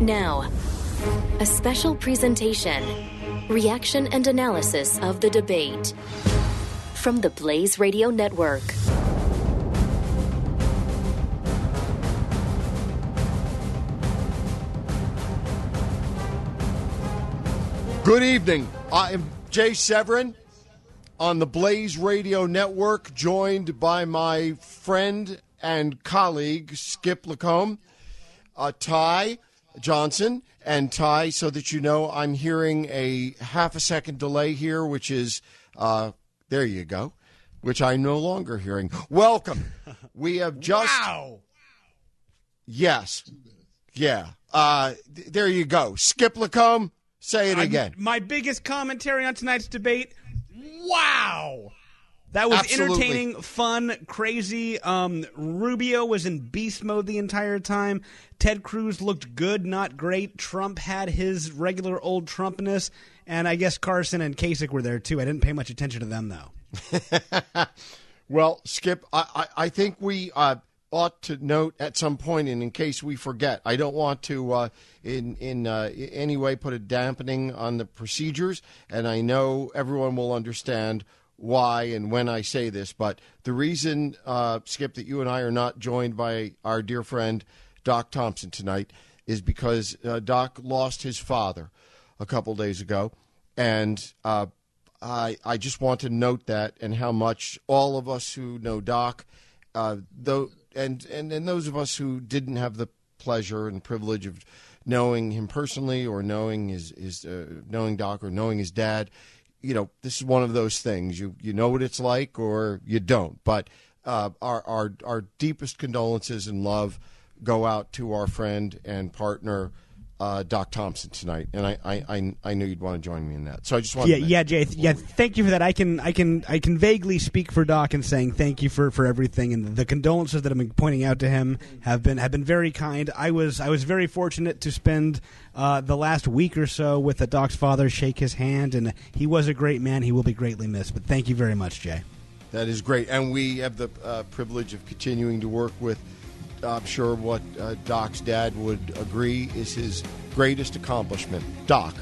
Now, a special presentation reaction and analysis of the debate from the Blaze Radio Network. Good evening. I am Jay Severin on the Blaze Radio Network, joined by my friend and colleague Skip LaCombe, uh, Ty Johnson, and Ty. So that you know, I'm hearing a half a second delay here, which is uh, there you go, which I'm no longer hearing. Welcome. We have just Wow. yes, yeah. Uh, th- there you go. Skip LaCombe. Say it I'm- again. my biggest commentary on tonight's debate. Wow. That was Absolutely. entertaining, fun, crazy. Um, Rubio was in beast mode the entire time. Ted Cruz looked good, not great. Trump had his regular old Trumpness, and I guess Carson and Kasich were there too. I didn't pay much attention to them though. Well, Skip, I, I, I think we uh, ought to note at some point, and in case we forget, I don't want to uh, in in uh, any way put a dampening on the procedures, and I know everyone will understand why and when I say this, but the reason, uh, Skip, that you and I are not joined by our dear friend Doc Thompson tonight is because uh, Doc lost his father a couple days ago, and uh, I I just want to note that and how much all of us who know Doc, uh, though, and, and and those of us who didn't have the pleasure and privilege of knowing him personally or knowing his his uh, knowing Doc or knowing his dad, you know, this is one of those things. You you know what it's like or you don't. But uh, our our our deepest condolences and love go out to our friend and partner. Uh, Doc Thompson tonight, and I, I, I, I knew you'd want to join me in that. So I just wanted Yeah, to yeah, Jay. Yeah, thank you for that. I can, I can, I can vaguely speak for Doc in saying thank you for, for everything and the condolences that I've been pointing out to him have been have been very kind. I was I was very fortunate to spend uh, the last week or so with the Doc's father, shake his hand, and he was a great man. He will be greatly missed. But thank you very much, Jay. That is great, and we have the uh, privilege of continuing to work with. I'm sure what uh, Doc's dad would agree is his greatest accomplishment, Doc.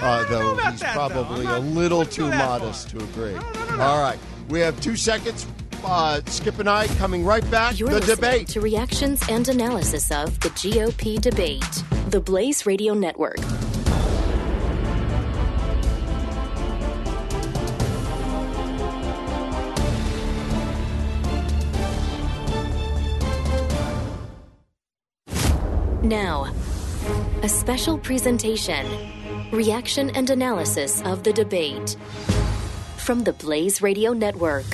Uh, though he's that, probably I'm a little too that far. modest to agree. All right, we have two seconds. Uh, Skip and I coming right back. You're the debate. to reactions and analysis of the GOP debate. The Blaze Radio Network. Now, a special presentation reaction and analysis of the debate from the Blaze Radio Network.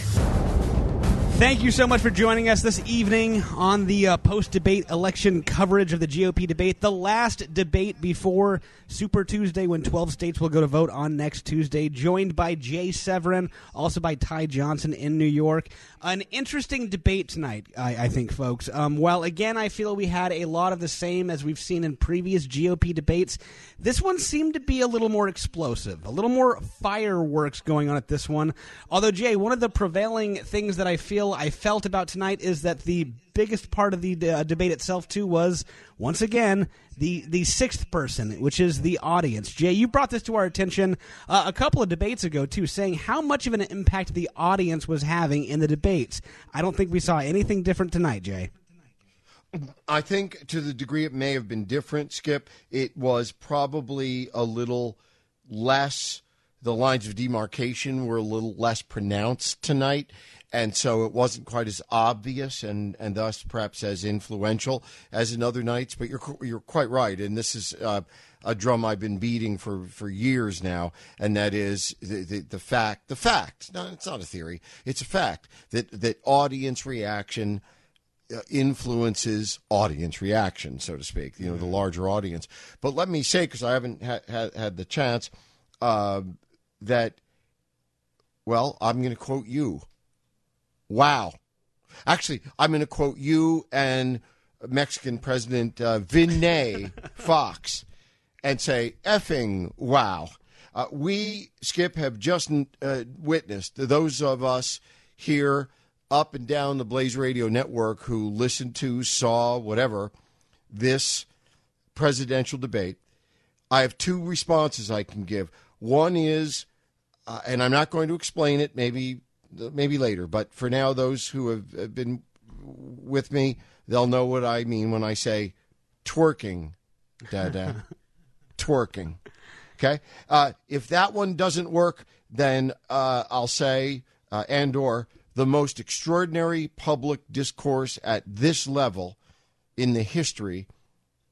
Thank you so much for joining us this evening on the uh, post debate election coverage of the GOP debate. The last debate before Super Tuesday, when 12 states will go to vote on next Tuesday. Joined by Jay Severin, also by Ty Johnson in New York. An interesting debate tonight, I, I think, folks. Um, again, I feel we had a lot of the same as we've seen in previous GOP debates, this one seemed to be a little more explosive, a little more fireworks going on at this one. Although, Jay, one of the prevailing things that I feel I felt about tonight is that the biggest part of the uh, debate itself too was once again the the sixth person, which is the audience. Jay, you brought this to our attention uh, a couple of debates ago too, saying how much of an impact the audience was having in the debates. I don't think we saw anything different tonight, Jay. I think to the degree it may have been different, Skip, it was probably a little less. The lines of demarcation were a little less pronounced tonight, and so it wasn't quite as obvious and, and thus perhaps as influential as in other nights. But you're you're quite right, and this is uh, a drum I've been beating for, for years now, and that is the, the, the fact the fact. No, it's not a theory; it's a fact that that audience reaction uh, influences audience reaction, so to speak. You know, the larger audience. But let me say, because I haven't ha- ha- had the chance, uh, that well, I'm going to quote you. Wow. Actually, I'm going to quote you and Mexican President uh, Vicente Fox and say, effing wow. Uh, we, Skip, have just uh, witnessed, those of us here up and down the Blaze Radio network who listened to, saw, whatever, this presidential debate. I have two responses I can give. One is, uh, and I'm not going to explain it, maybe maybe later, but for now, those who have been with me, they'll know what I mean when I say twerking, dada, twerking. Okay, uh, if that one doesn't work, then uh, I'll say uh, and or the most extraordinary public discourse at this level in the history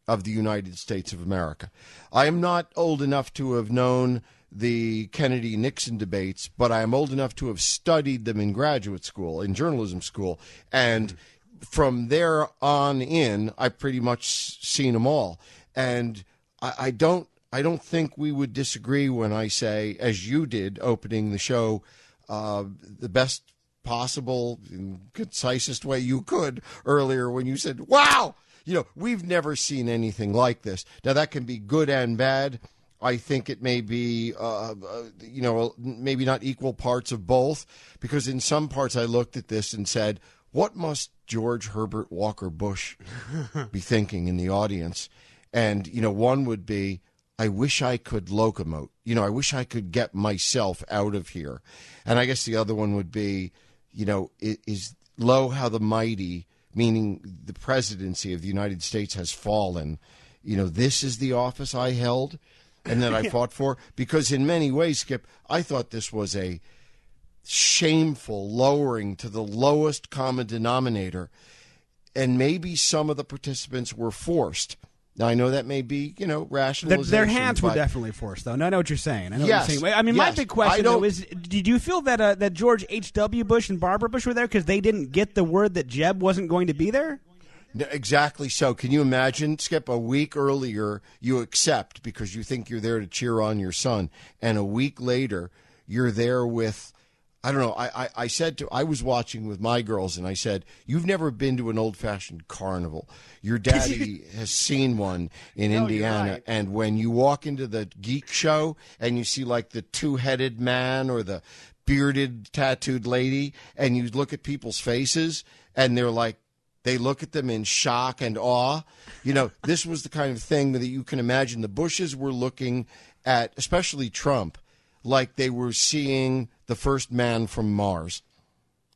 of the United States of America. I am not old enough to have known the Kennedy Nixon debates, but I am old enough to have studied them in graduate school, in journalism school, and from there on in, I've pretty much seen them all. And I, I don't, I don't think we would disagree when I say, as you did opening the show, uh, the best possible, concisest way you could earlier when you said, "Wow." You know, we've never seen anything like this. Now, that can be good and bad I think it may be, uh, uh, you know, maybe not equal parts of both, because in some parts I looked at this and said, what must George Herbert Walker Bush be thinking in the audience? And, you know, one would be, I wish I could locomote. You know, I wish I could get myself out of here. And I guess the other one would be, you know, is lo how the mighty, meaning the presidency of the United States has fallen. You know, this is the office I held and that I fought for because in many ways, Skip, I thought this was a shameful lowering to the lowest common denominator, and maybe some of the participants were forced. Now I know that may be, you know, rationalization. Their hands were definitely forced, though. No, I know what you're saying. I know yes, what you're saying. I mean, yes. my big question though is: Did you feel that uh, that George H. W. Bush and Barbara Bush were there because they didn't get the word that Jeb wasn't going to be there? Exactly so. Can you imagine, Skip, a week earlier you accept because you think you're there to cheer on your son, and a week later you're there with I don't know. I, I, I, said to I was watching with my girls and I said, You've never been to an old fashioned carnival. Your daddy has seen one in no, Indiana. Right. And when you walk into the geek show and you see like the two headed man or the bearded tattooed lady and you look at people's faces and they're like they look at them in shock and awe. You know, this was the kind of thing that you can imagine. The Bushes were looking at, especially Trump, like they were seeing the first man from Mars.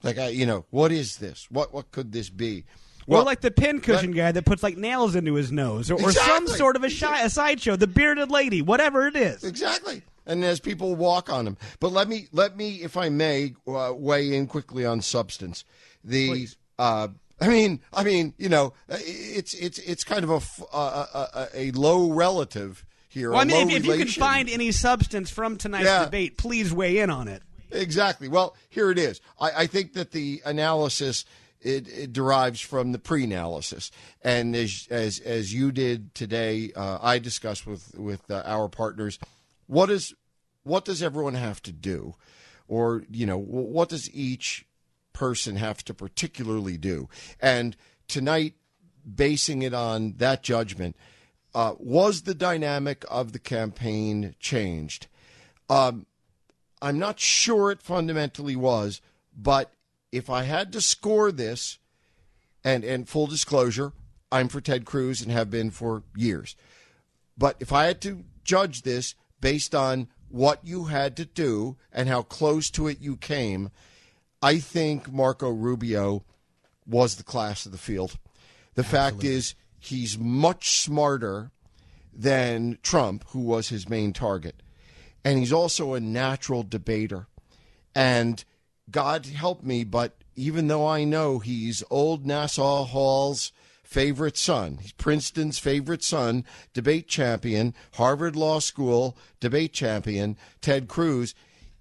Like, I, you know, what is this? What what could this be? Well, or like the pincushion guy that puts like nails into his nose, or, exactly. or some sort of a, shy, a sideshow, the bearded lady, whatever it is. Exactly. And as people walk on him, but let me let me, if I may, uh, weigh in quickly on substance. The uh, I mean, I mean, you know, it's it's it's kind of a a, a, a low relative here. Well, I mean, if, if, you can find any substance from tonight's yeah. debate, please weigh in on it. Exactly. Well, here it is. I, I think that the analysis it, it, derives from the pre-analysis, and as as as you did today, uh, I discussed with with uh, our partners what is what does everyone have to do, or you know what does each person have to particularly do. And tonight, basing it on that judgment, uh, was the dynamic of the campaign changed? Um, I'm not sure it fundamentally was, but if I had to score this, and, and full disclosure, I'm for Ted Cruz and have been for years. But if I had to judge this based on what you had to do and how close to it you came, I think Marco Rubio was the class of the field. The Absolutely. fact is, he's much smarter than Trump, who was his main target. And he's also a natural debater. And God help me, but even though I know he's old Nassau Hall's favorite son, he's Princeton's favorite son, debate champion, Harvard Law School debate champion, Ted Cruz,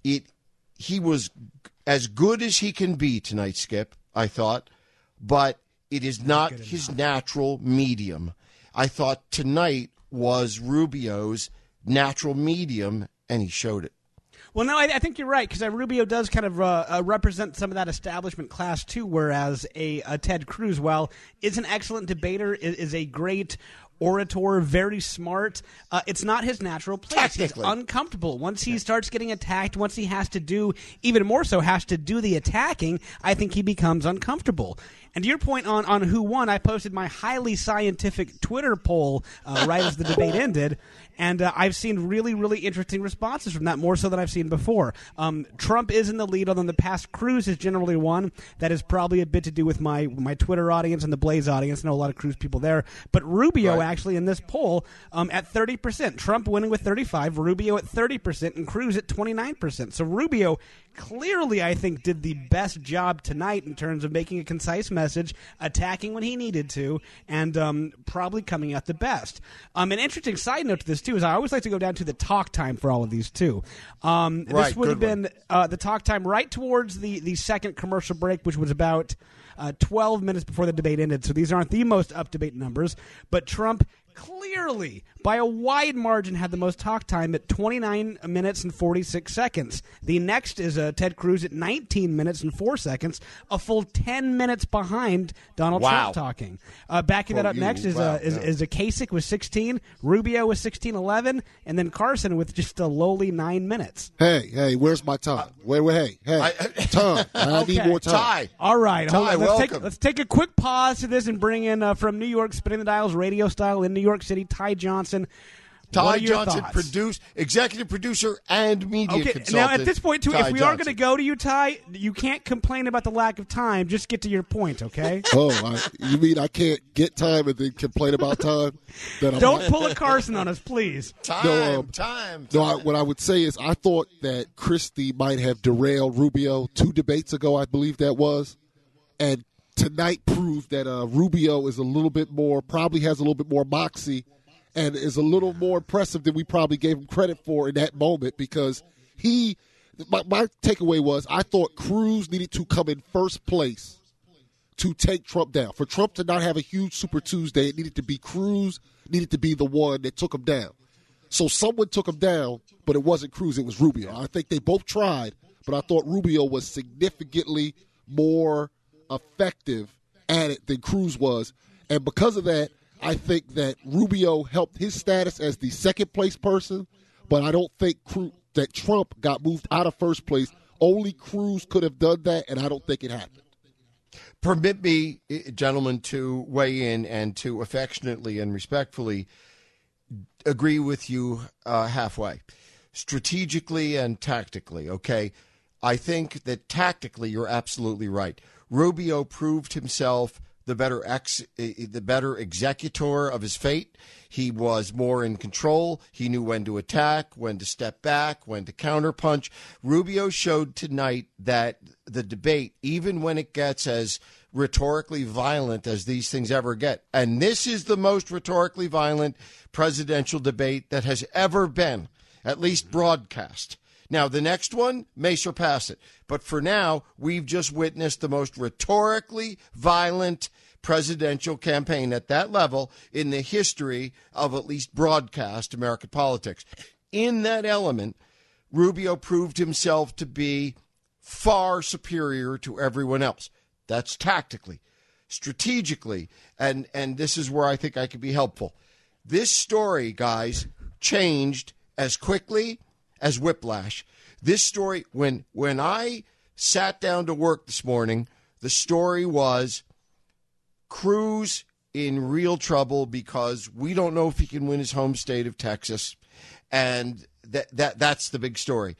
it he was as good as he can be tonight, Skip, I thought, but it is not his natural medium. I thought tonight was Rubio's natural medium, and he showed it. Well, no, I, I think you're right because uh, Rubio does kind of uh, uh, represent some of that establishment class too. Whereas a, a Ted Cruz, while is an excellent debater, is, is a great orator, very smart. Uh, it's not his natural place. He's uncomfortable. Once he starts getting attacked, once he has to do, even more so, has to do the attacking, I think he becomes uncomfortable. And to your point on, on who won, I posted my highly scientific Twitter poll uh, right as the debate ended, and uh, I've seen really, really interesting responses from that, more so than I've seen before. Um, Trump is in the lead, although in the past, Cruz has generally won. That is probably a bit to do with my my Twitter audience and the Blaze audience. I know a lot of Cruz people there, but Rubio Right. actually in this poll um, at thirty percent. Trump winning with thirty five, Rubio at thirty percent, and Cruz at twenty nine percent. So Rubio clearly, I think, did the best job tonight in terms of making a concise message, attacking when he needed to, and um, probably coming out the best. Um, an interesting side note to this too is I always like to go down to the talk time for all of these too. Um, this would have been uh, the talk time right towards the the second commercial break, which was about uh, 12 minutes before the debate ended. So these aren't the most up to date numbers, but Trump clearly, by a wide margin, had the most talk time at 29 minutes and 46 seconds. The next is uh, Ted Cruz at 19 minutes and 4 seconds, a full 10 minutes behind Donald Wow. Trump talking. Uh, backing that Oh, up you- next is, wow, uh, is, yeah. is a Kasich with 16, Rubio with 16 11, and then Carson with just a lowly 9 minutes. Hey, hey, where's my time? Wait, wait, hey, hey, time. I need Okay. more time. Ty. All right, hold Ty. Let's take, welcome. let's take a quick pause to this and bring in uh, from New York, spinning the dials, radio style in New York City, Ty Johnson. What Ty Johnson, thoughts? produce, executive producer, and media Okay, consultant. now at this point, too, Ty if we are going to go to you, Ty, you can't complain about the lack of time. Just get to your point, okay? Oh, I, you mean I can't get time and then complain about time? That I'm Don't pull a Carson on us, please. time, No, um, time, No, I, what I would say is I thought that Christie might have derailed Rubio two debates ago. I believe that was, and tonight proved that uh, Rubio is a little bit more, probably has a little bit more moxie, and is a little more impressive than we probably gave him credit for in that moment because he. My, my takeaway was I thought Cruz needed to come in first place to take Trump down. For Trump to not have a huge Super Tuesday, it needed to be Cruz, needed to be the one that took him down. So someone took him down, but it wasn't Cruz, it was Rubio. I think they both tried, but I thought Rubio was significantly more effective at it than Cruz was. And because of that, I think that Rubio helped his status as the second place person, but I don't think that Trump got moved out of first place. Only Cruz could have done that, and I don't think it happened. Permit me, eh, gentlemen, to weigh in and to affectionately and respectfully agree with you uh, halfway, strategically and tactically. Okay, I think that tactically you're absolutely right. Rubio proved himself the better ex, eh, the better executor of his fate. He was more in control. He knew when to attack, when to step back, when to counterpunch. Rubio showed tonight that the debate, even when it gets as rhetorically violent as these things ever get, and this is the most rhetorically violent presidential debate that has ever been, at least broadcast. Now, the next one may surpass it. But for now, we've just witnessed the most rhetorically violent presidential campaign at that level in the history of at least broadcast American politics. In that element, Rubio proved himself to be far superior to everyone else. That's tactically. Strategically, and, and this is where I think I could be helpful. This story, guys, changed as quickly as whiplash. This story, when when I sat down to work this morning, the story was Cruz in real trouble because we don't know if he can win his home state of Texas, and that that that's the big story.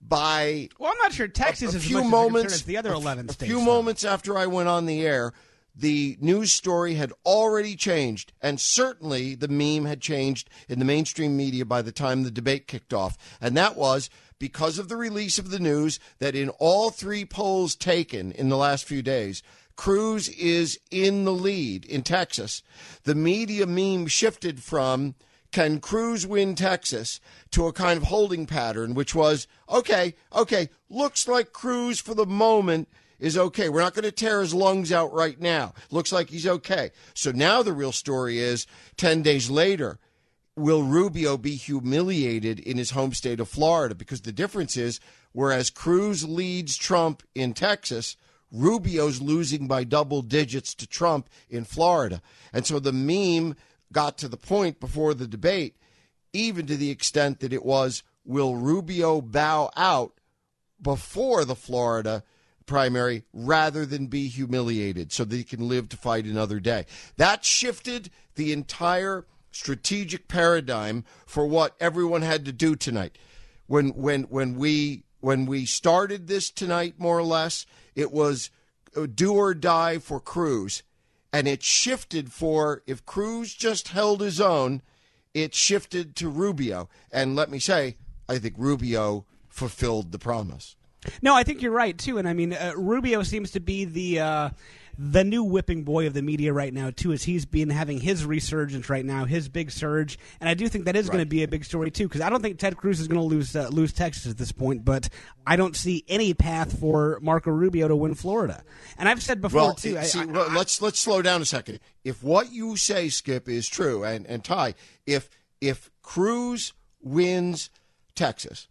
By Well, I'm not sure Texas a is few moments, as the other a- 11 a states. few though. moments after I went on the air, the news story had already changed, and certainly the meme had changed in the mainstream media by the time the debate kicked off. And that was because of the release of the news that in all three polls taken in the last few days, Cruz is in the lead in Texas. The media meme shifted from can Cruz win Texas to a kind of holding pattern, which was okay, okay, looks like Cruz for the moment is okay. We're not going to tear his lungs out right now. Looks like he's okay. So now the real story is 10 days later, will Rubio be humiliated in his home state of Florida? Because the difference is, whereas Cruz leads Trump in Texas, Rubio's losing by double digits to Trump in Florida. And so the meme got to the point before the debate, even to the extent that it was, will Rubio bow out before the Florida primary rather than be humiliated so that he can live to fight another day? That shifted the entire strategic paradigm for what everyone had to do tonight. When when when we when we started this tonight, more or less, it was uh, do or die for Cruz, and it shifted for if Cruz just held his own, it shifted to Rubio. And let me say, I think Rubio fulfilled the promise. No, I think you're right too, and I mean uh, Rubio seems to be the. Uh, the new whipping boy of the media right now too as he's been having his resurgence right now his big surge and i do think that is right. going to be a big story too because i don't think ted cruz is going to lose uh, lose texas at this point but i don't see any path for marco rubio to win florida and i've said before well, too see, I, well, I, let's let's slow down a second if what you say skip is true and and ty if if cruz wins texas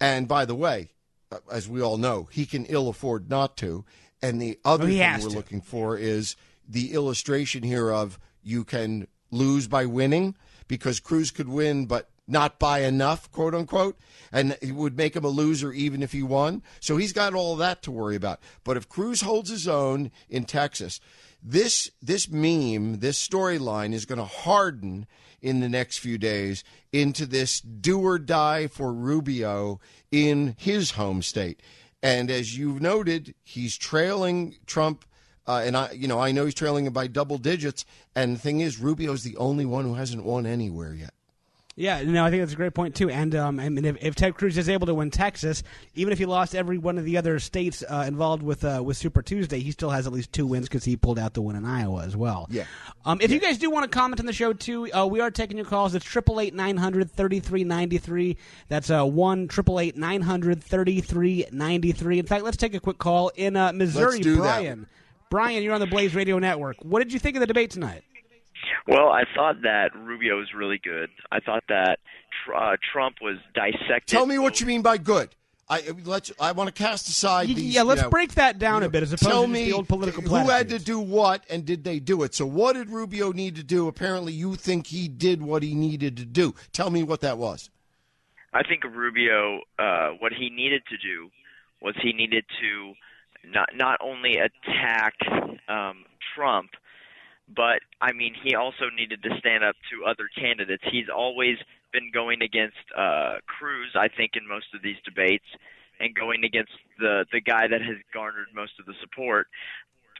and by the way Uh, as we all know he can ill afford not to and the other oh, thing we're to. looking for is the illustration here of you can lose by winning because Cruz could win, but not by enough, quote unquote, and it would make him a loser even if he won. So he's got all that to worry about. But if Cruz holds his own in Texas, this this meme, this storyline is going to harden in the next few days into this do or die for Rubio in his home state. And as you've noted, he's trailing Trump. Uh, and I, you know, I know he's trailing him by double digits. And the thing is, Rubio's the only one who hasn't won anywhere yet. Yeah, no, I think that's a great point too. And um, I mean, if, if, Ted Cruz is able to win Texas, even if he lost every one of the other states uh, involved with uh, with Super Tuesday, he still has at least two wins because he pulled out the win in Iowa as well. Yeah. Um, if yeah. you guys do want to comment on the show too, uh, we are taking your calls. It's triple eight nine hundred thirty three ninety three. That's uh, one triple eight nine hundred thirty three ninety three. In fact, let's take a quick call in uh, Missouri. Brian, that. Brian, you're on the Blaze Radio Network. What did you think of the debate tonight? Well, I thought that Rubio was really good. I thought that uh, Trump was dissected. Tell me what you mean by good. I let's. I want to cast aside these. Yeah, let's you know, break that down a bit as opposed tell to me the old political. Who had to do what, and did they do it? So, what did Rubio need to do? Apparently, you think he did what he needed to do. Tell me what that was. I think Rubio, uh, what he needed to do was he needed to not not only attack um, Trump, but I mean he also needed to stand up to other candidates. He's always been going against uh, Cruz, I think, in most of these debates, and going against the the guy that has garnered most of the support.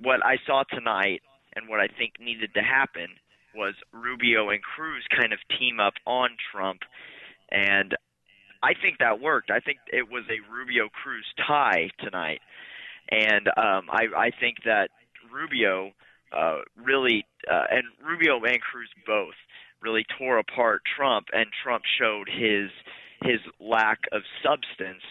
What I saw tonight, and what I think needed to happen, was Rubio and Cruz kind of team up on Trump, and I think that worked. I think it was a Rubio Cruz tie tonight, and um, I, I think that Rubio uh, really, uh, and Rubio and Cruz both really tore apart Trump, and Trump showed his his lack of substance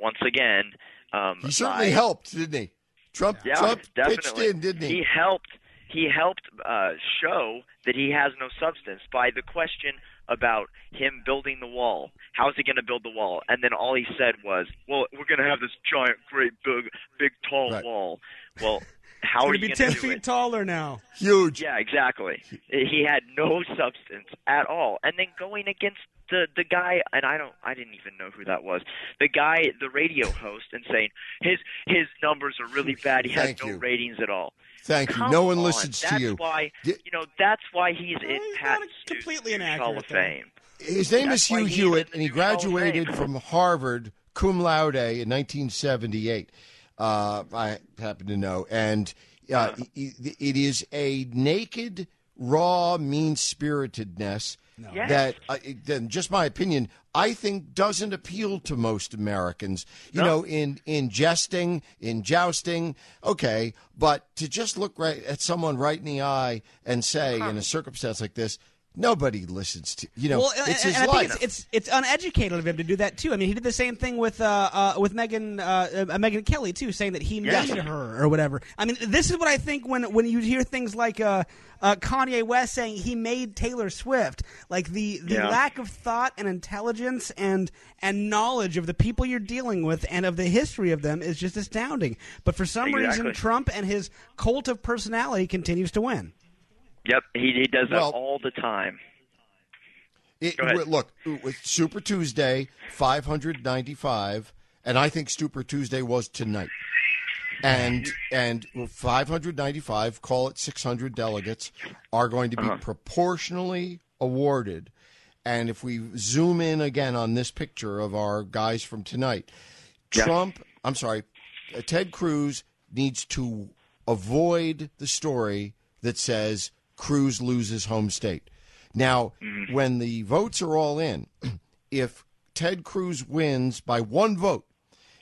once again. Um, he certainly by, helped, didn't he? Trump, yeah, Trump pitched in, didn't he? He helped. He helped uh, show that he has no substance by the question about him building the wall. How is he going to build the wall? And then all he said was, "Well, we're going to have this giant, great, big, big, tall right. wall." Well, how are be you ten going to do feet it? taller now? Huge. Yeah, exactly. He had no substance at all, and then going against the the guy, and I don't, I didn't even know who that was. The guy, the radio host, and saying his his numbers are really bad. He has Thank no you. ratings at all. Thank you. No one on. listens that's to you. Why you know that's why he's in he's Pat not Stew's completely Hall inaccurate, of though. Fame. His name That's is Hugh Hewitt, and he the Hall of graduated from Harvard cum laude in 1978. Uh, I happen to know, and uh, it, it is a naked raw mean spiritedness Yes. that, uh, it- then just my opinion, I think doesn't appeal to most Americans. You No. know, in in jesting, in jousting, okay, but to just look right at someone right in the eye and say, in a circumstance like this, nobody listens to you know. Well, it's and, his and I life. think it's, it's it's uneducated of him to do that too. I mean, he did the same thing with uh, uh, with Megyn uh, uh, Megyn Kelly too, saying that he Yes. made her or whatever. I mean, this is what I think when when you hear things like uh, uh, Kanye West saying he made Taylor Swift, like the the Yeah. lack of thought and intelligence and and knowledge of the people you're dealing with and of the history of them is just astounding. But for some reason, Trump and his cult of personality continues to win. Yep, he, he does that Well- all the time. It, look, Super Tuesday, 595, and I think Super Tuesday was tonight. And and 595, call it 600 delegates, are going to be Uh-huh. proportionally awarded. And if we zoom in again on this picture of our guys from tonight, Yes. Trump, I'm sorry, Ted Cruz needs to avoid the story that says Cruz loses home state. Now, when the votes are all in, if Ted Cruz wins by one vote,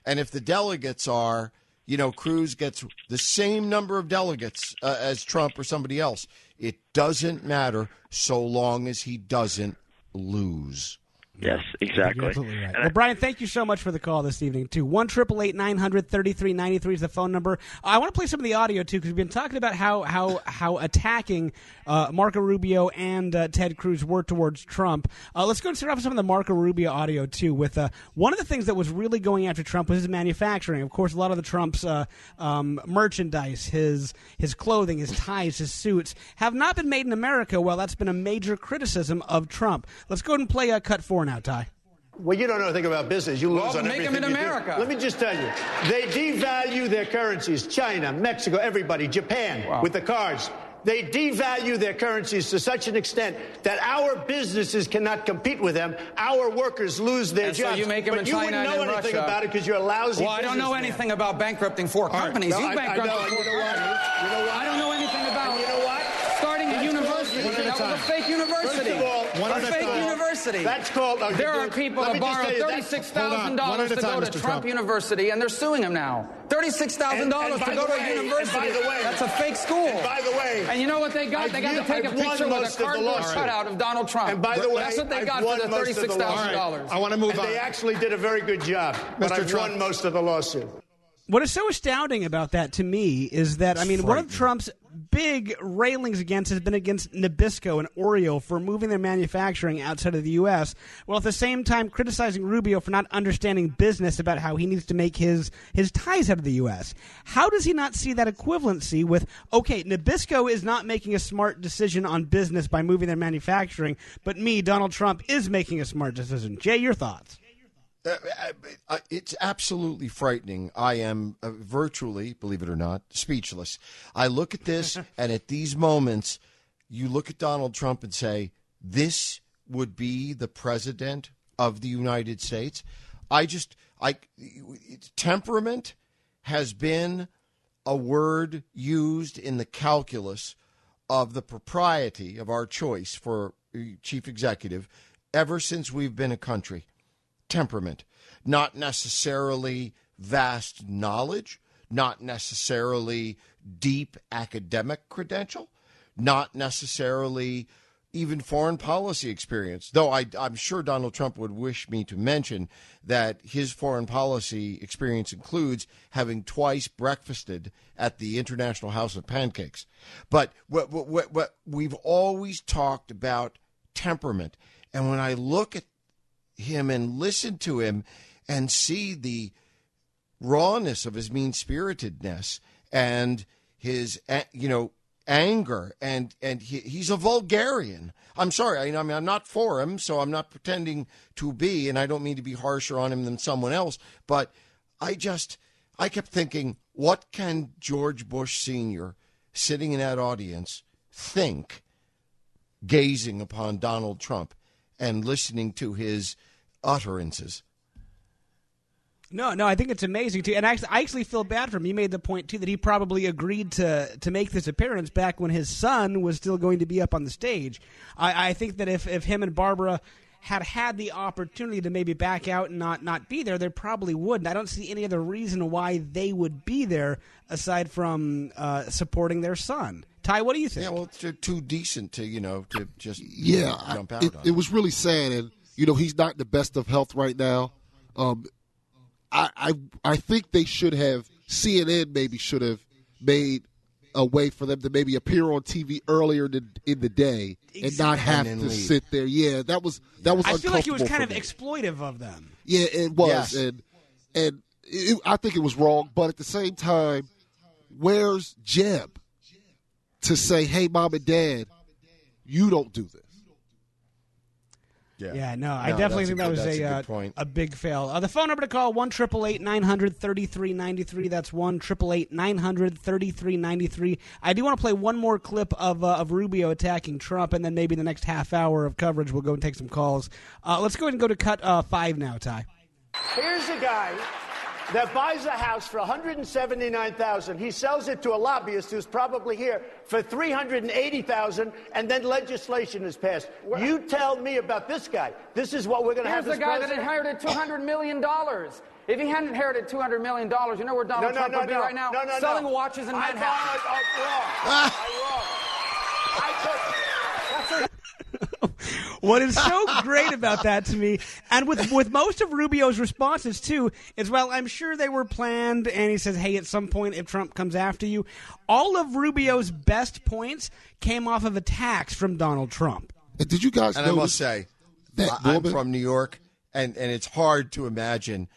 and if the delegates are, you know, Cruz gets the same number of delegates uh, as Trump or somebody else, it doesn't matter so long as he doesn't lose. Yes, exactly. You're absolutely right. And Well, I- Brian, thank you so much for the call this evening, too. One triple eight nine hundred thirty three ninety three is the phone number. I want to play some of the audio too because we've been talking about how how how attacking uh, Marco Rubio and uh, Ted Cruz were towards Trump. Uh, let's go and start off with some of the Marco Rubio audio too. With uh, one of the things that was really going after Trump was his manufacturing. Of course, a lot of the Trump's uh, um, merchandise, his his clothing, his ties, his suits have not been made in America. Well, that's been a major criticism of Trump. Let's go ahead and play uh, cut four now, Ty. Well, you don't know anything about business. You lose Well, on make 'em everything in you do. Let me just tell you, they devalue their currencies. China, Mexico, everybody, Japan, with the cars. They devalue their currencies to such an extent that our businesses cannot compete with them. Our workers lose their And so jobs. you make 'em but in you China wouldn't know in anything Russia. about it because you're a lousy Well, I don't know businessman. anything about bankrupting four All right, companies. no, you I- I bankrupted know, four you know what? companies. You know what? I don't know anything about You know what? starting a university. one at a that was a fake university. First of all, one a at a fake time. university. That's called- uh, there are people me that just borrowed tell you, that's- thirty-six hold thousand on, one dollars at a to go to Mr. Trump Trump. University, and they're suing him now. Thirty-six thousand And- dollars to go the to a university. by the way- That's a fake school. And by the way- and you know what they got? I've they got u- to take a I've won picture with of a the cardboard lawsuit. cutout of Donald Trump. And by the way, that's what they I've got for the most of the thirty-six thousand dollars. I wanna move on. They actually did a very good job, but Mr. I've Trump. won most of the lawsuit. What is so astounding about that to me is that I mean one of Trump's big railings against has been against Nabisco and Oreo for moving their manufacturing outside of the U.S. While at the same time criticizing Rubio for not understanding business about how he needs to make his his ties out of the U.S. How does he not see that equivalency with okay, Nabisco is not making a smart decision on business by moving their manufacturing, but me, Donald Trump, is making a smart decision. Jay, your thoughts? Uh, uh, it's absolutely frightening. I am uh, virtually, believe it or not, speechless. I look at this, and at these moments, you look at Donald Trump and say, "This would be the president of the United States." I just, I, temperament has been a word used in the calculus of the propriety of our choice for uh, chief executive ever since we've been a country temperament, not necessarily vast knowledge, not necessarily deep academic credential, not necessarily even foreign policy experience. Though I, I'm sure Donald Trump would wish me to mention that his foreign policy experience includes having twice breakfasted at the International House of Pancakes. But what, what, what, what we've always talked about temperament. And when I look at him and listen to him and see the rawness of his mean spiritedness and his you know anger and and he, he's a vulgarian. I'm sorry I, I mean i'm not for him so i'm not pretending to be and i don't mean to be harsher on him than someone else but i just i kept thinking what can george bush senior sitting in that audience think gazing upon donald trump and listening to his utterances No, no, I think it's amazing too, and actually, I actually feel bad for him. He made the point too that he probably agreed to to make this appearance back when his son was still going to be up on the stage. I, I think that if if him and Barbara had had the opportunity to maybe back out and not not be there, they probably would. And I don't see any other reason why they would be there aside from uh, supporting their son. Ty, what do you think? Yeah, well, they're too decent to you know to just Yeah, jump out it, on. it was really sad, and you know he's not in the best of health right now. Um, I, I I think they should have CNN maybe should have made a way for them to maybe appear on TV earlier in the, in the day and not have And to leave. sit there. Yeah, that was that was. I feel like it was kind of uncomfortable for me. exploitive of them. Yeah, it was, Yes. and and it, I think it was wrong. But at the same time, where's Jeb to say, "Hey, mom and dad, you don't do this." Yeah. Yeah, no, I No, definitely think that good- was a, a uh, point. a big fail. Uh, the phone number to call one triple eight nine hundred thirty three ninety three. That's one triple eight nine hundred thirty three ninety three. I do want to play one more clip of uh, of Rubio attacking Trump, and then maybe the next half hour of coverage we'll go and take some calls. Uh, let's go ahead and go to cut uh, five now, Ty. Here's a guy that buys a house for 179,000. He sells it to a lobbyist who's probably here for 380,000 and then legislation is passed. You tell me about this guy. This is what we're going to have. Here's the guy that inherited $200 million. If he hadn't inherited $200 million, you know where Donald No, no, Trump no, would be right now? No, no, Selling no. watches in I- Manhattan. I- I- I'm wrong. I'm wrong. I took- What is so great about that to me, and with with most of Rubio's responses too, is well, I'm sure they were planned. And he says, "Hey, at some point, if Trump comes after you, all of Rubio's best points came off of attacks from Donald Trump." And did you guys And I notice must say, that I- I'm woman- from New York, and, and it's hard to imagine.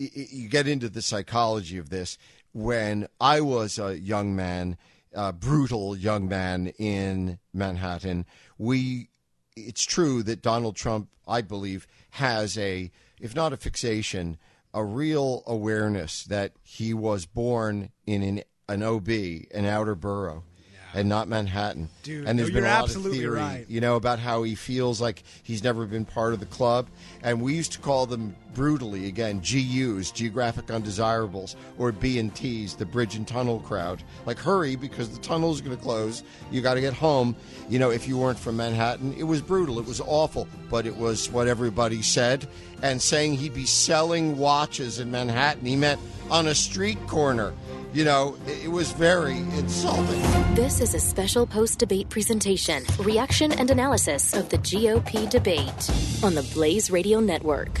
y- y- You get into the psychology of this. When I was a young man, a brutal young man in Manhattan, we. It's true that Donald Trump, I believe, has a, if not a fixation, a real awareness that he was born in an, an OB, an outer borough, and not Manhattan. Dude, and there's no, been you're a lot absolutely of theory, right. you know, about how he feels like he's never been part of the club. And we used to call them brutally, again, GUs, geographic undesirables, or B and T's, the bridge and tunnel crowd. Like, hurry because the tunnel's going to close. You got to get home. You know, if you weren't from Manhattan, it was brutal. It was awful, but it was what everybody said. And saying he'd be selling watches in Manhattan, he meant on a street corner. You know, it was very insulting. This is a special post debate presentation, reaction and analysis of the GOP debate on the Blaze Radio Network.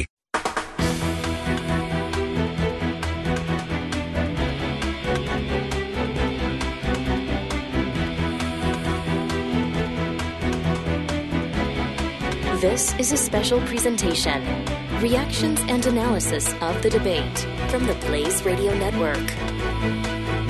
This is a special presentation, reactions and analysis of the debate from the Blaze Radio Network.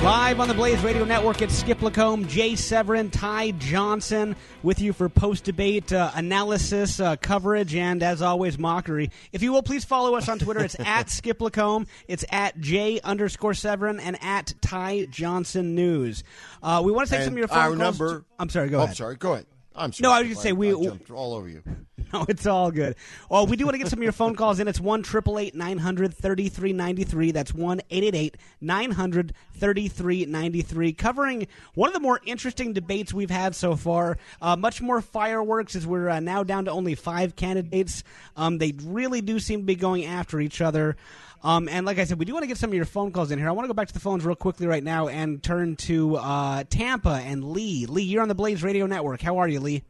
Live on the Blaze Radio Network, it's Skip LaCombe, Jay Severin, Ty Johnson with you for post debate uh, analysis, uh, coverage, and as always, mockery. If you will, please follow us on Twitter. It's at Skip LaCombe, it's at J underscore Severin, and at Ty Johnson News. Uh, we want to take some of your phone our calls. number. I'm sorry, go oh, ahead. I'm sorry. Go ahead. I'm sorry. No, I was going to say, we. I jumped all over you. No, it's all good. Well, we do want to get some of your phone calls in. It's one triple eight nine hundred thirty three ninety three. That's one eight eight eight nine hundred thirty three ninety three. Covering one of the more interesting debates we've had so far. Uh, much more fireworks as we're uh, now down to only five candidates. Um, they really do seem to be going after each other. Um, and like I said, we do want to get some of your phone calls in here. I want to go back to the phones real quickly right now and turn to uh, Tampa and Lee. Lee, you're on the Blaze Radio Network. How are you, Lee?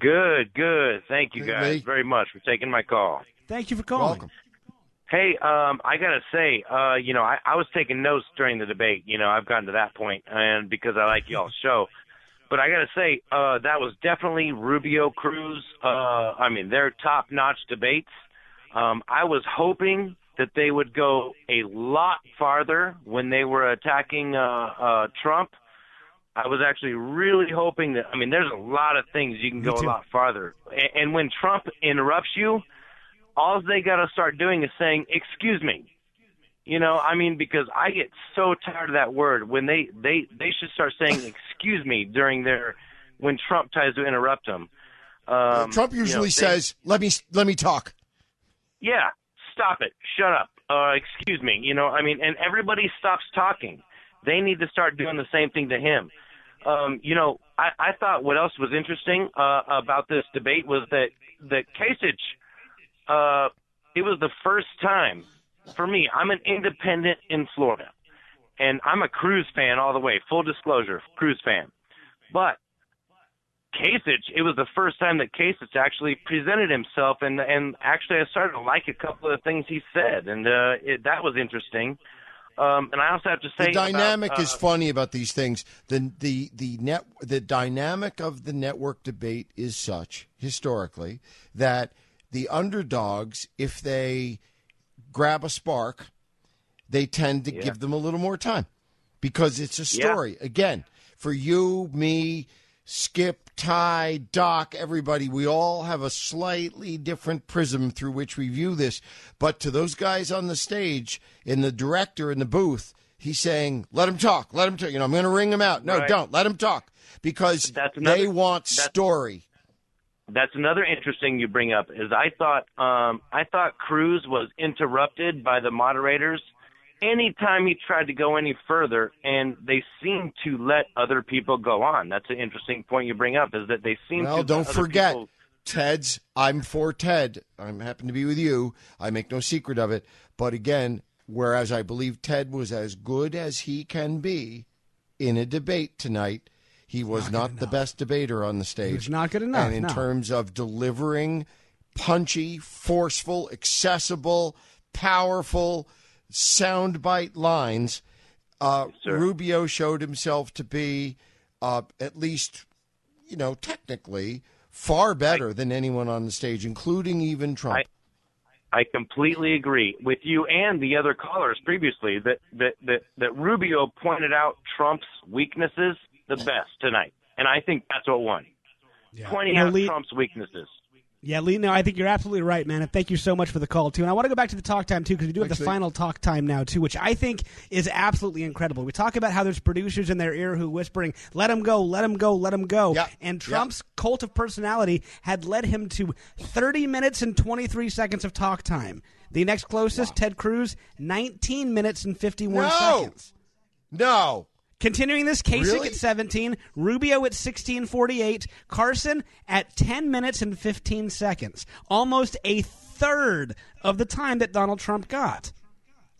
Good, good. Thank you Hey, guys Lee. very much for taking my call. Thank you for calling. Welcome. Hey, um, I gotta say, uh, you know, I, I was taking notes during the debate. You know, I've gotten to that point, and because I like y'all's show. But I gotta say, uh, that was definitely Rubio Cruz. Uh, I mean, they're top-notch debates. Um, I was hoping that they would go a lot farther when they were attacking uh, uh, Trump. I was actually really hoping that. I mean, there's a lot of things you can Me go too. a lot farther. And, and when Trump interrupts you, all they got to start doing is saying, "Excuse me." You know, I mean, because I get so tired of that word. When they they they should start saying "excuse me" during their when Trump tries to interrupt them. Um, Trump you know, usually they- says, "Let me let me talk." Yeah, stop it. Shut up. Uh, excuse me. You know, I mean, and everybody stops talking. They need to start doing the same thing to him. Um, you know, I, I thought what else was interesting uh, about this debate was that that Kasich, uh, it was the first time for me. I'm an independent in Florida, and I'm a Cruz fan all the way. Full disclosure, Cruz fan. But Kasich, it was the first time that Kasich actually presented himself, and and actually I started to like a couple of the things he said, and uh, it, that was interesting. Um, and I also have to say, the dynamic about, uh, is funny about these things. The the the net the dynamic of the network debate is such historically that the underdogs, if they grab a spark, they tend to Yeah. give them a little more time because it's a Yeah. story. Again, for you, me, Skip, Ty, Doc, everybody, we all have a slightly different prism through which we view this. But to those guys on the stage, in the director in the booth, he's saying, "Let him talk. Let him talk." You know, I'm going to ring him out. No, Right. don't. Let him talk because another- they want that's- story. that's another interesting you bring up is I thought um, I thought Cruz was interrupted by the moderators anytime he tried to go any further, and they seem to let other people go on. That's an interesting point you bring up is that they seem Well, to. don't forget, people- Ted's. I'm for Ted. I'm happen to be with you. I make no secret of it. But again, whereas I believe Ted was as good as he can be in a debate tonight, he was not, the best debater on the stage. was not good enough, And in no. terms of delivering punchy, forceful, accessible, powerful soundbite lines, uh, Rubio showed himself to be uh, at least you know, technically far better than anyone on the stage, including even Trump. I completely agree with you and the other callers previously that that that, that Rubio pointed out Trump's weaknesses the best tonight, and I think that's what won. Pointing No, out Lee- Trump's weaknesses. Yeah, Lee, no, I think you're absolutely right, man. And thank you so much for the call, too. And I want to go back to the talk time, too, because we do have Thanks, the Lee. final talk time now, too, which I think is absolutely incredible. We talk about how there's producers in their ear who whispering, let him go, let him go, let him go. And Trump's cult of personality had led him to 30 minutes and 23 seconds of talk time. The next closest, Ted Cruz, 19 minutes and 51 No! seconds. No. Continuing this, Kasich Really? at 17, Rubio at 16:48, Carson at 10 minutes and 15 seconds, almost a third of the time that Donald Trump got.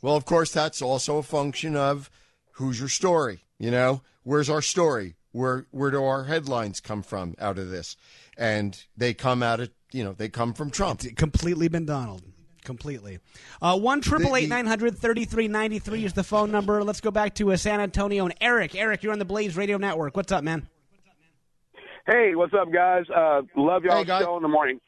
Well, of course, that's also a function of who's your story. You know, where's our story? Where where do our headlines come from out of this? And they come out of you know they come from Trump. It's completely been Donald. Completely. Uh, one triple eight nine hundred thirty three ninety three is the phone number. Let's go back to uh, San Antonio and Eric. Eric, you're on the Blaze Radio Network. What's up, man? Hey, what's up, guys? Uh, love y'all Hey, guys. show in the morning.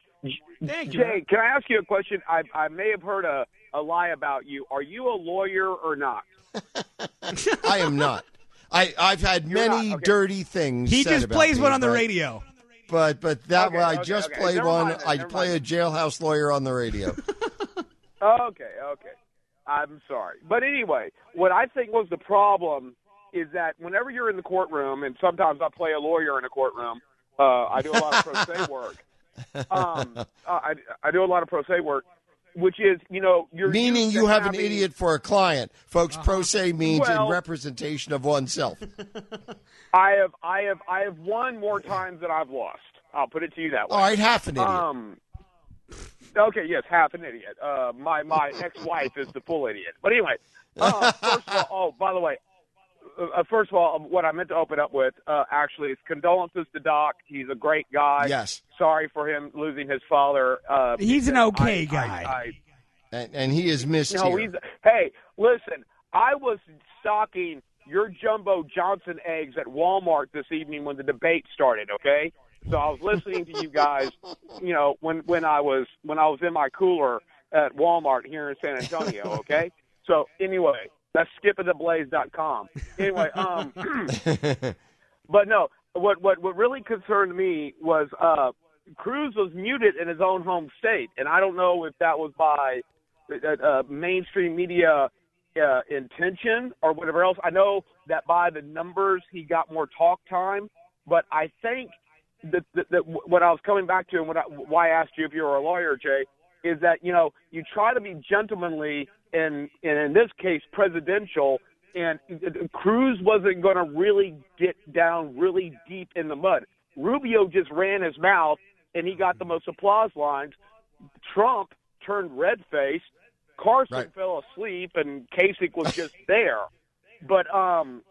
Thank you, Jay, man. can I ask you a question? I, I may have heard a, a lie about you. Are you a lawyer or not? I am not. I I've had You're many okay. dirty things. He said just about plays me, one on the radio. But but that Okay, one I just okay. played Never one. mind I never play a jailhouse lawyer on the radio. Okay, okay. I'm sorry. But anyway, what I think was the problem is that whenever you're in the courtroom, and sometimes I play a lawyer in a courtroom, uh, I do a lot of pro se work. Um, uh, I, I do a lot of pro se work, which is, you know, you're Meaning you have an idiot for a client, folks. Pro se means Well- in representation of oneself. I have, I have, I have won more times than I've lost. I'll put it to you that way. All right, half an idiot. Um, okay, yes, half an idiot. Uh, my my ex-wife is the full idiot. But anyway, uh, first of all, oh, by the way, uh, first of all, what I meant to open up with uh, actually is condolences to Doc. He's a great guy. Yes. Sorry for him losing his father. Uh, He's an okay I- guy. I, I, and, and he is missed No, here. he's. Hey, listen, I was stocking your jumbo Johnson eggs at Walmart this evening when the debate started. Okay, so I was listening to you guys. You know, when when I was when I was in my cooler at Walmart here in San Antonio. Okay, so anyway, that's skipoftheblaze.com. Anyway, um, but no, what what what really concerned me was uh, Cruz was muted in his own home state, and I don't know if that was by uh, uh, mainstream media uh, intention or whatever else. I know that by the numbers he got more talk time, but I think that, that, that what I was coming back to and what I, why I asked you if you were a lawyer, Jay, is that you know you try to be gentlemanly and and in this case presidential. And Cruz wasn't going to really get down really deep in the mud. Rubio just ran his mouth and he got the most applause lines. Trump turned red faced. Carson Right. fell asleep and Kasich was just there. But um,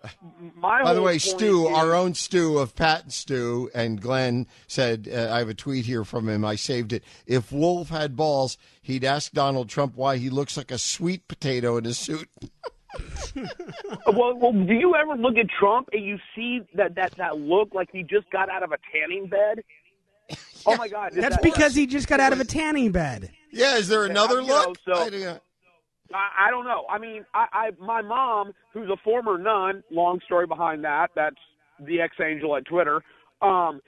my By the way, point Stu, is- our own Stu of Pat and Stu, and Glenn said, uh, I have a tweet here from him. I saved it. If Wolf had balls, he'd ask Donald Trump why he looks like a sweet potato in a suit. well, well, do you ever look at Trump and you see that that that look like he just got out of a tanning bed? Oh my God! That's that- because he just got out of a tanning bed. Yeah, is there another you know, look? so- I don't- I, I don't know. I mean, I, I my mom, who's a former nun, long story behind that. That's the ex angel at Twitter. Um,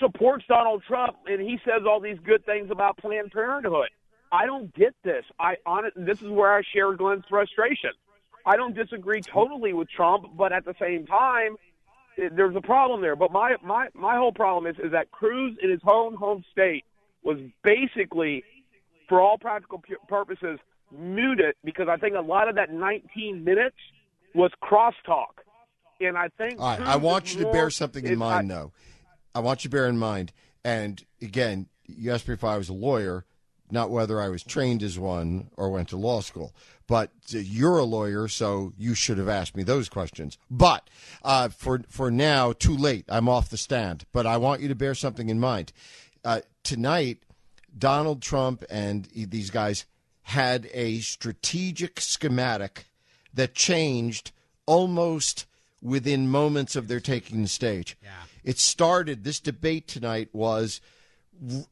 supports Donald Trump, and he says all these good things about Planned Parenthood. I don't get this. I on This is where I share Glenn's frustration. I don't disagree totally with Trump, but at the same time, eh, there's a problem there. But my my my whole problem is is that Cruz in his own home state was basically, for all practical pu- purposes, muted because I think a lot of that 19 minutes was crosstalk, and I think. All right, I want you to bear something in mind, I- though. I want you to bear in mind, and again, you asked me if I was a lawyer, not whether I was trained as one or went to law school. But uh, you're a lawyer, so you should have asked me those questions. But uh, for for now, too late. I'm off the stand. But I want you to bear something in mind. Uh, tonight, Donald Trump and these guys had a strategic schematic that changed almost within moments of their taking the stage. Yeah. It started, this debate tonight was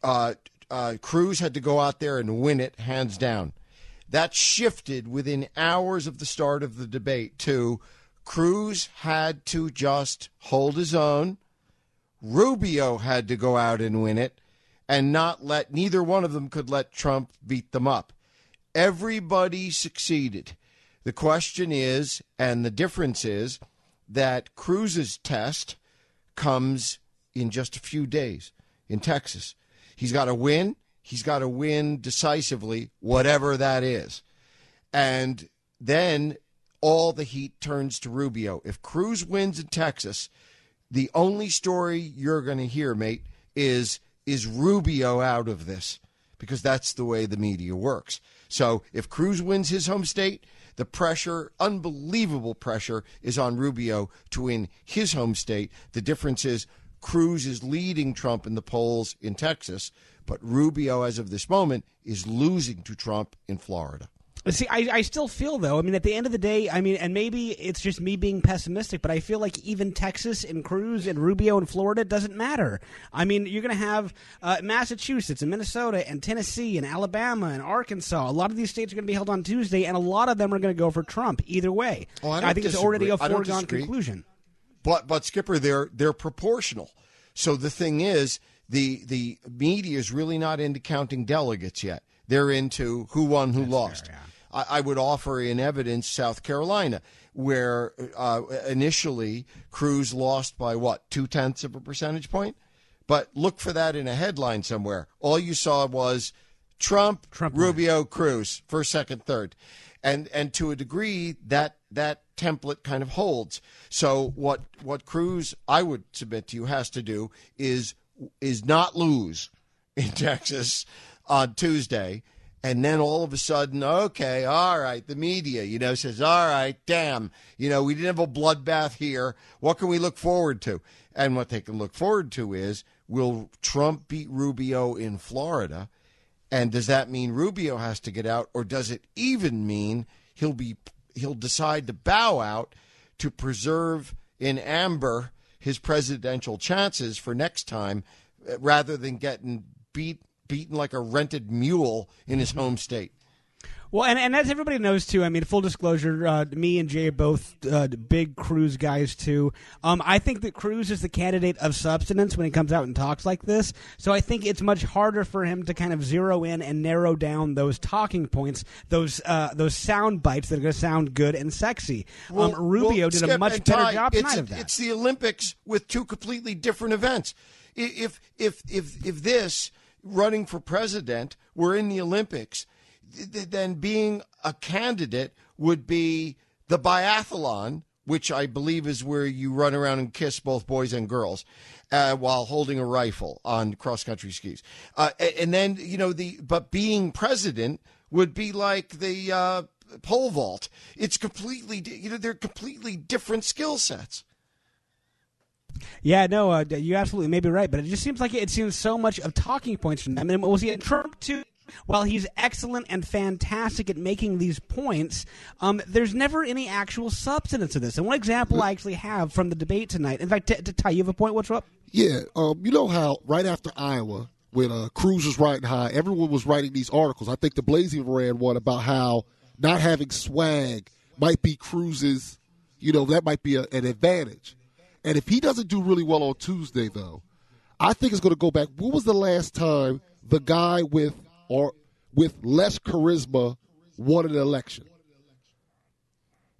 uh, uh, Cruz had to go out there and win it hands down. That shifted within hours of the start of the debate to Cruz had to just hold his own. Rubio had to go out and win it and not let neither one of them could let Trump beat them up. Everybody succeeded. The question is, and the difference is, that Cruz's test comes in just a few days in Texas. He's got to win. He's got to win decisively, whatever that is. And then all the heat turns to Rubio. If Cruz wins in Texas, the only story you're going to hear, mate, is is Rubio out of this because that's the way the media works. So if Cruz wins his home state, the pressure, unbelievable pressure, is on Rubio to win his home state. The difference is Cruz is leading Trump in the polls in Texas, but Rubio, as of this moment, is losing to Trump in Florida. See, I, I still feel though. I mean, at the end of the day, I mean, and maybe it's just me being pessimistic, but I feel like even Texas and Cruz and Rubio and Florida doesn't matter. I mean, you're going to have uh, Massachusetts and Minnesota and Tennessee and Alabama and Arkansas. A lot of these states are going to be held on Tuesday, and a lot of them are going to go for Trump either way. Oh, I don't think it's already a disagree. I foregone conclusion. But but Skipper, they're they're proportional. So the thing is, the the media is really not into counting delegates yet. They're into who won, who lost. I, I would offer in evidence South Carolina, where uh, initially Cruz lost by what two tenths of a percentage point. But look for that in a headline somewhere. All you saw was Trump, Rubio, Cruz, first, second, third, and and to a degree that that template kind of holds. So what what Cruz I would submit to you has to do is is not lose in Texas on Tuesday. And then all of a sudden, okay, all right, the media, you know, says, all right, damn, you know, we didn't have a bloodbath here. What can we look forward to? And what they can look forward to is will Trump beat Rubio in Florida? And does that mean Rubio has to get out, or does it even mean he'll be he'll decide to bow out to preserve in amber his presidential chances for next time, uh, rather than getting beat beaten like a rented mule in his home state? Well, and, and as everybody knows too, I mean, full disclosure, uh, me and Jay are both uh, big Cruz guys too. Um, I think that Cruz is the candidate of substance when he comes out and talks like this. So I think it's much harder for him to kind of zero in and narrow down those talking points, those uh, those sound bites that are going to sound good and sexy. Well, um, Rubio well, did a much better Ty, job tonight of that. It's the Olympics with two completely different events. If if if if this running for president were in the Olympics, th- then being a candidate would be the biathlon, which I believe is where you run around and kiss both boys and girls. Uh, while holding a rifle on cross country skis, uh, and then you know the but being president would be like the uh, pole vault. It's completely you know they're completely different skill sets. Yeah, no, uh, you absolutely may be right, but it just seems like it seems so much of talking points from them. And we'll see Trump too. While he's excellent and fantastic at making these points, um, there's never any actual substance to this. And one example I actually have from the debate tonight. In fact, t- to Ty, you have a point. What's up? Yeah, um, you know how right after Iowa, when uh, Cruz was riding high, everyone was writing these articles. I think the Blazing ran one about how not having swag might be Cruz's, you know, that might be a, an advantage. And if he doesn't do really well on Tuesday, though, I think it's going to go back. What was the last time the guy with or with less charisma won an election?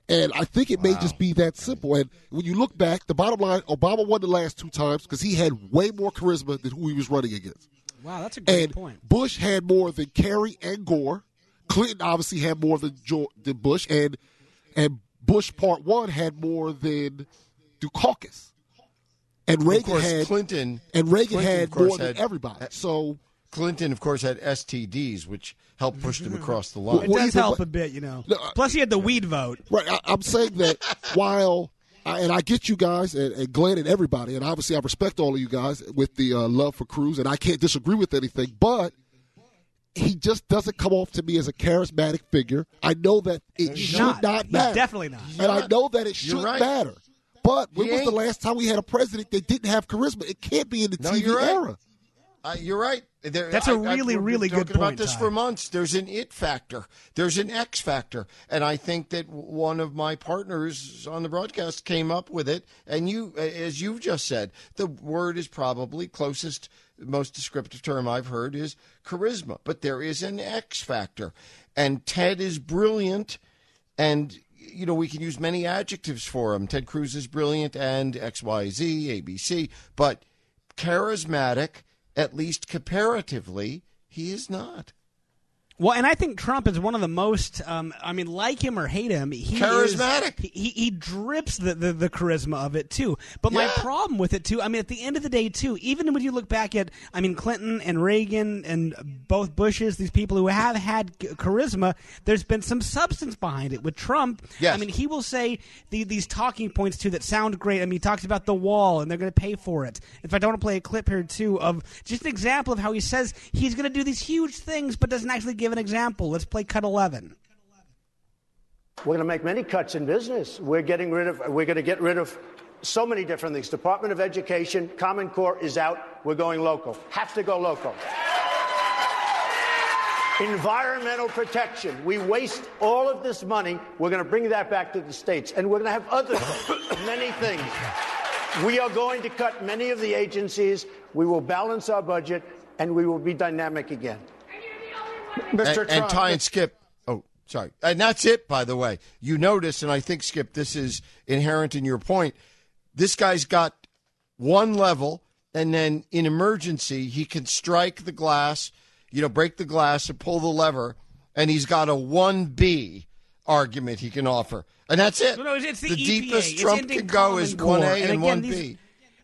And I think it may just be that simple. And when you look back, the bottom line, Obama won the last two times because he had way more charisma than who he was running against. Wow, that's a great and point. Bush had more than Kerry and Gore. Clinton obviously had more than, than Bush, and and Bush Part One had more than Dukakis. And Of Reagan course, had Clinton and Reagan Clinton, had of course, more than had- everybody. So Clinton, of course, had STDs, which helped push him across the line. It does help a bit, you know. Plus, he had the weed vote. Right. I, I'm saying that while, I, and I get you guys, and, and Glenn and everybody, and obviously I respect all of you guys with the uh, love for Cruz, and I can't disagree with anything, but he just doesn't come off to me as a charismatic figure. I know that it He's should not. not, He's matter. definitely not. And I know that it should right. matter. But when He was the last time we had a president that didn't have charisma? It can't be in the No, TV you're right. era. Uh, you're right. There- That's a I- I've- really, we've really good talking about point, this Ty. for months. There's an it factor. There's an X factor, and I think that one of my partners on the broadcast came up with it. And you, as you've just said, the word is probably closest, most descriptive term I've heard is charisma. But there is an X factor, and Ted is brilliant, and you know, we can use many adjectives for him. Ted Cruz is brilliant and X, Y, Z, ABC, but charismatic, at least comparatively, he is not. Well, and I think Trump is one of the most. Um, I mean, like him or hate him, he Charismatic. Is, he, he drips the, the the charisma of it too. But my problem with it too. I mean, at the end of the day, too, even when you look back at, I mean, Clinton and Reagan and both Bushes, these people who have had charisma, there's been some substance behind it. With Trump, Yes. I mean, he will say the, these talking points too that sound great. I mean, he talks about the wall and they're going to pay for it. In fact, I want to play a clip here too of just an example of how he says he's going to do these huge things, but doesn't actually give an example. Let's play cut eleven. We're going to make many cuts in business. We're getting rid of, we're going to get rid of so many different things. Department of Education, Common Core is out. We're going local. Have to go local. Environmental protection. We waste all of this money. We're going to bring that back to the states. And we're going to have other many things. We are going to cut many of the agencies. We will balance our budget, and we will be dynamic again. Mr. and, and Ty and Skip. Oh, sorry. And that's it, by the way. You notice, and I think, Skip, this is inherent in your point. This guy's got one level, and then in emergency, he can strike the glass, you know, break the glass and pull the lever, and he's got a 1B argument he can offer. And that's it. No, no, it's, it's the, EPA. deepest It's Trump can go is 1A and, again, 1B. these-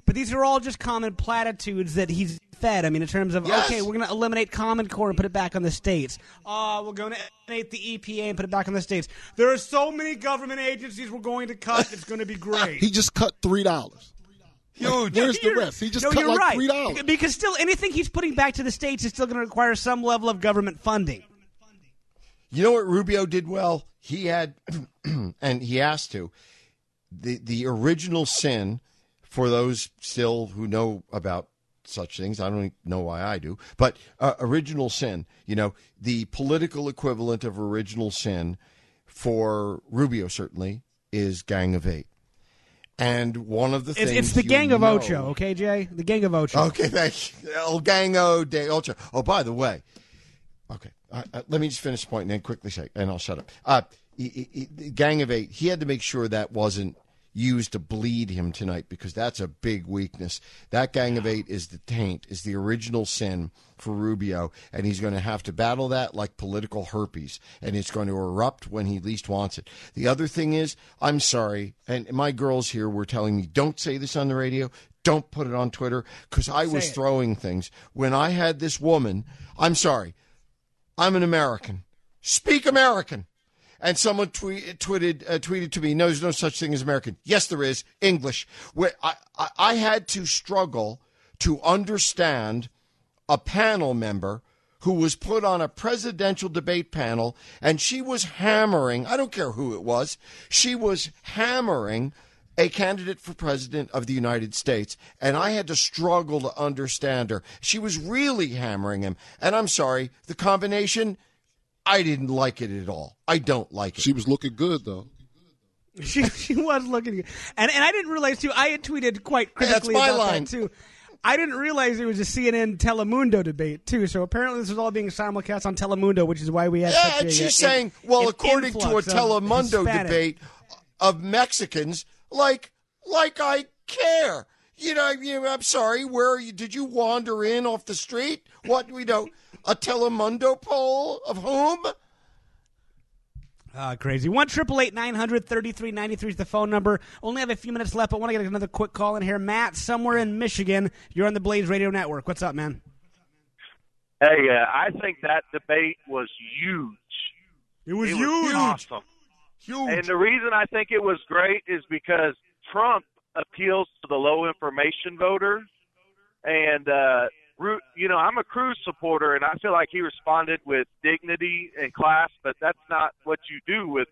but these are all just common platitudes that he's fed. I mean, in terms of Yes. okay, we're going to eliminate Common Core and put it back on the states. Uh, we're going to eliminate the EPA and put it back on the states. There are so many government agencies we're going to cut. It's going to be great. He just cut three dollars. Huge. Where's the rest? He just no, cut you're like right. three dollars. Because still, anything he's putting back to the states is still going to require some level of government funding. You know what Rubio did well? He had, and he has to, the the original sin for those still who know about such things. I don't know why I do, but uh, original sin. You know, the political equivalent of original sin for Rubio certainly is Gang of Eight. And one of the things it's the Gang of know- Ocho, okay, Jay? The Gang of Ocho. Okay, thank you. El Gango de Ocho. Oh, by the way, okay, uh, uh, let me just finish the point and then quickly say, and I'll shut up. Uh, he, he, he- Gang of Eight, he had to make sure that wasn't used to bleed him tonight because that's a big weakness. That Gang of Eight is the taint, is the original sin for Rubio, and he's going to have to battle that like political herpes, and it's going to erupt when he least wants it. The other thing is, I'm sorry, and my girls here were telling me, don't say this on the radio, don't put it on Twitter, because I was it. throwing things. When I had this woman, I'm sorry, I'm an American. Speak American. And someone tweet, tweeted uh, tweeted to me, "No, there's no such thing as American." Yes, there is. English. Where I, I, I had to struggle to understand a panel member who was put on a presidential debate panel, and she was hammering. I don't care who it was. She was hammering a candidate for president of the United States, and I had to struggle to understand her. She was really hammering him, and I'm sorry, the combination. I didn't like it at all. I don't like it. She was looking good though. She she was looking, good. and and I didn't realize too. I had tweeted quite That's critically my about line. that too. I didn't realize it was a CNN Telemundo debate too. So apparently this was all being simulcast on Telemundo, which is why we had. Yeah, such and a, she's uh, saying, in- well, an according to a Telemundo Hispanic. debate of Mexicans, like, like I care. You know, you know, I'm sorry. Where are you? Did you wander in off the street? What we know? A Telemundo poll of whom? Ah, crazy. One triple eight nine hundred thirty three ninety three is the phone number. Only have a few minutes left, but want to get another quick call in here. Matt, somewhere in Michigan, you're on the Blaze Radio Network. What's up, man? Hey, uh, I think that debate was huge. It was huge. awesome. Huge. And the reason I think it was great is because Trump appeals to the low information voter, and uh, Ru- you know I'm a Cruz supporter, and I feel like he responded with dignity and class, but that's not what you do with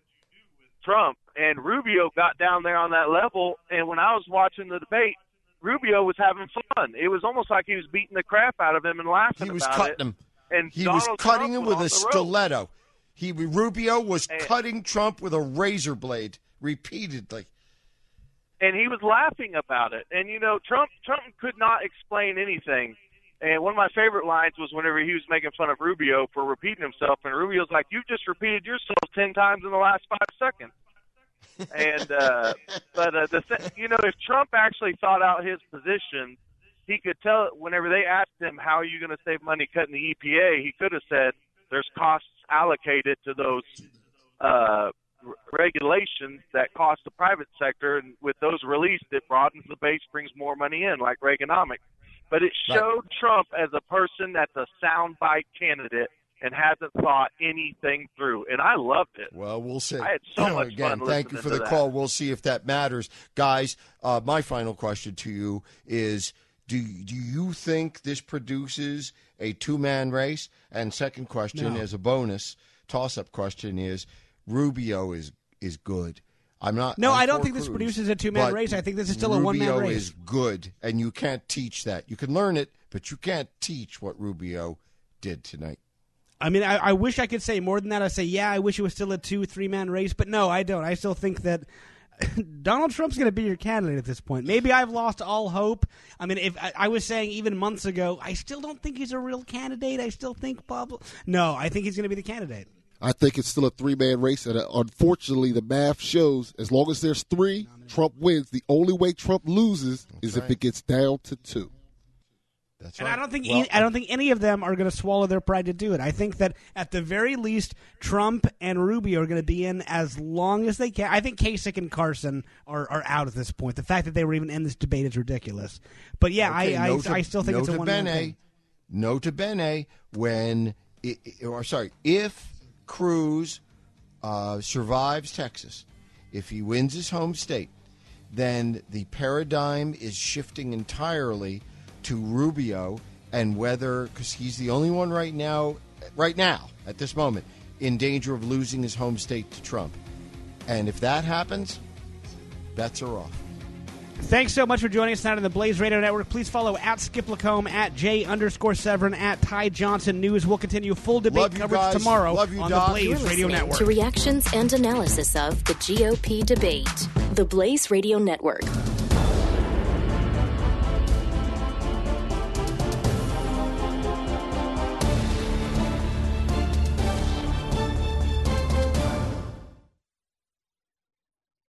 Trump. And Rubio got down there on that level, and when I was watching the debate, Rubio was having fun. It was almost like he was beating the crap out of him and laughing He was cutting it. him. And He Donald was cutting Trump him with a the road. stiletto. He Rubio was And- cutting Trump with a razor blade repeatedly. and he was laughing about it. And you know, Trump Trump could not explain anything. And one of my favorite lines was whenever he was making fun of Rubio for repeating himself, and Rubio's like, "You just repeated yourself ten times in the last five seconds." and uh, but uh, the th- you know, if Trump actually thought out his position, he could tell. Whenever they asked him, "How are you going to save money cutting the EPA?" He could have said, "There's costs allocated to those." Uh, r- regulations that cost the private sector, and with those released, it broadens the base, brings more money in, like Reaganomics. But it Right. showed Trump as a person that's a soundbite candidate and hasn't thought anything through, and I loved it. Well, we'll see. I had so much Again, fun thank you for the that. call. We'll see if that matters, guys. Uh, my final question to you is: Do do you think this produces a two man race? And second question, No. as a bonus toss up question, is Rubio is is good. I'm not. No, I'm I don't for think this produces a two-man race. I think this is still a one-man Rubio race. is good, and you can't teach that. You can learn it, but you can't teach what Rubio did tonight. I mean, I, I wish I could say more than that. I say, yeah, I wish it was still a two, three man race, but no, I don't. I still think that Donald Trump's going to be your candidate at this point. Maybe I've lost all hope. I mean, if I, I was saying even months ago, I still don't think he's a real candidate. I still think Bob. No, I think he's going to be the candidate. I think it's still a three man race, and uh, unfortunately, the math shows as long as there's three, Trump wins. The only way Trump loses is if it gets down to two. That's And right. I don't think Well, e- I don't think any of them are going to swallow their pride to do it. I think that at the very least, Trump and Rubio are going to be in as long as they can. I think Kasich and Carson are, are out at this point. The fact that they were even in this debate is ridiculous. But yeah, Okay, I, I, nota- I still think it's a nota one bene, man thing. Nota bene, when, i- i- or sorry, if Cruz uh, survives Texas, if he wins his home state, then the paradigm is shifting entirely to Rubio and whether because he's the only one right now, right now at this moment, in danger of losing his home state to Trump. And if that happens, bets are off. Thanks so much for joining us tonight on the Blaze Radio Network. Please follow at Skip LaCombe, at J underscore Severin, at Ty Johnson News. We'll continue full debate Love coverage guys. tomorrow Love you, on Doc. the Blaze You're Radio Network. to reactions and analysis of the GOP debate. The Blaze Radio Network.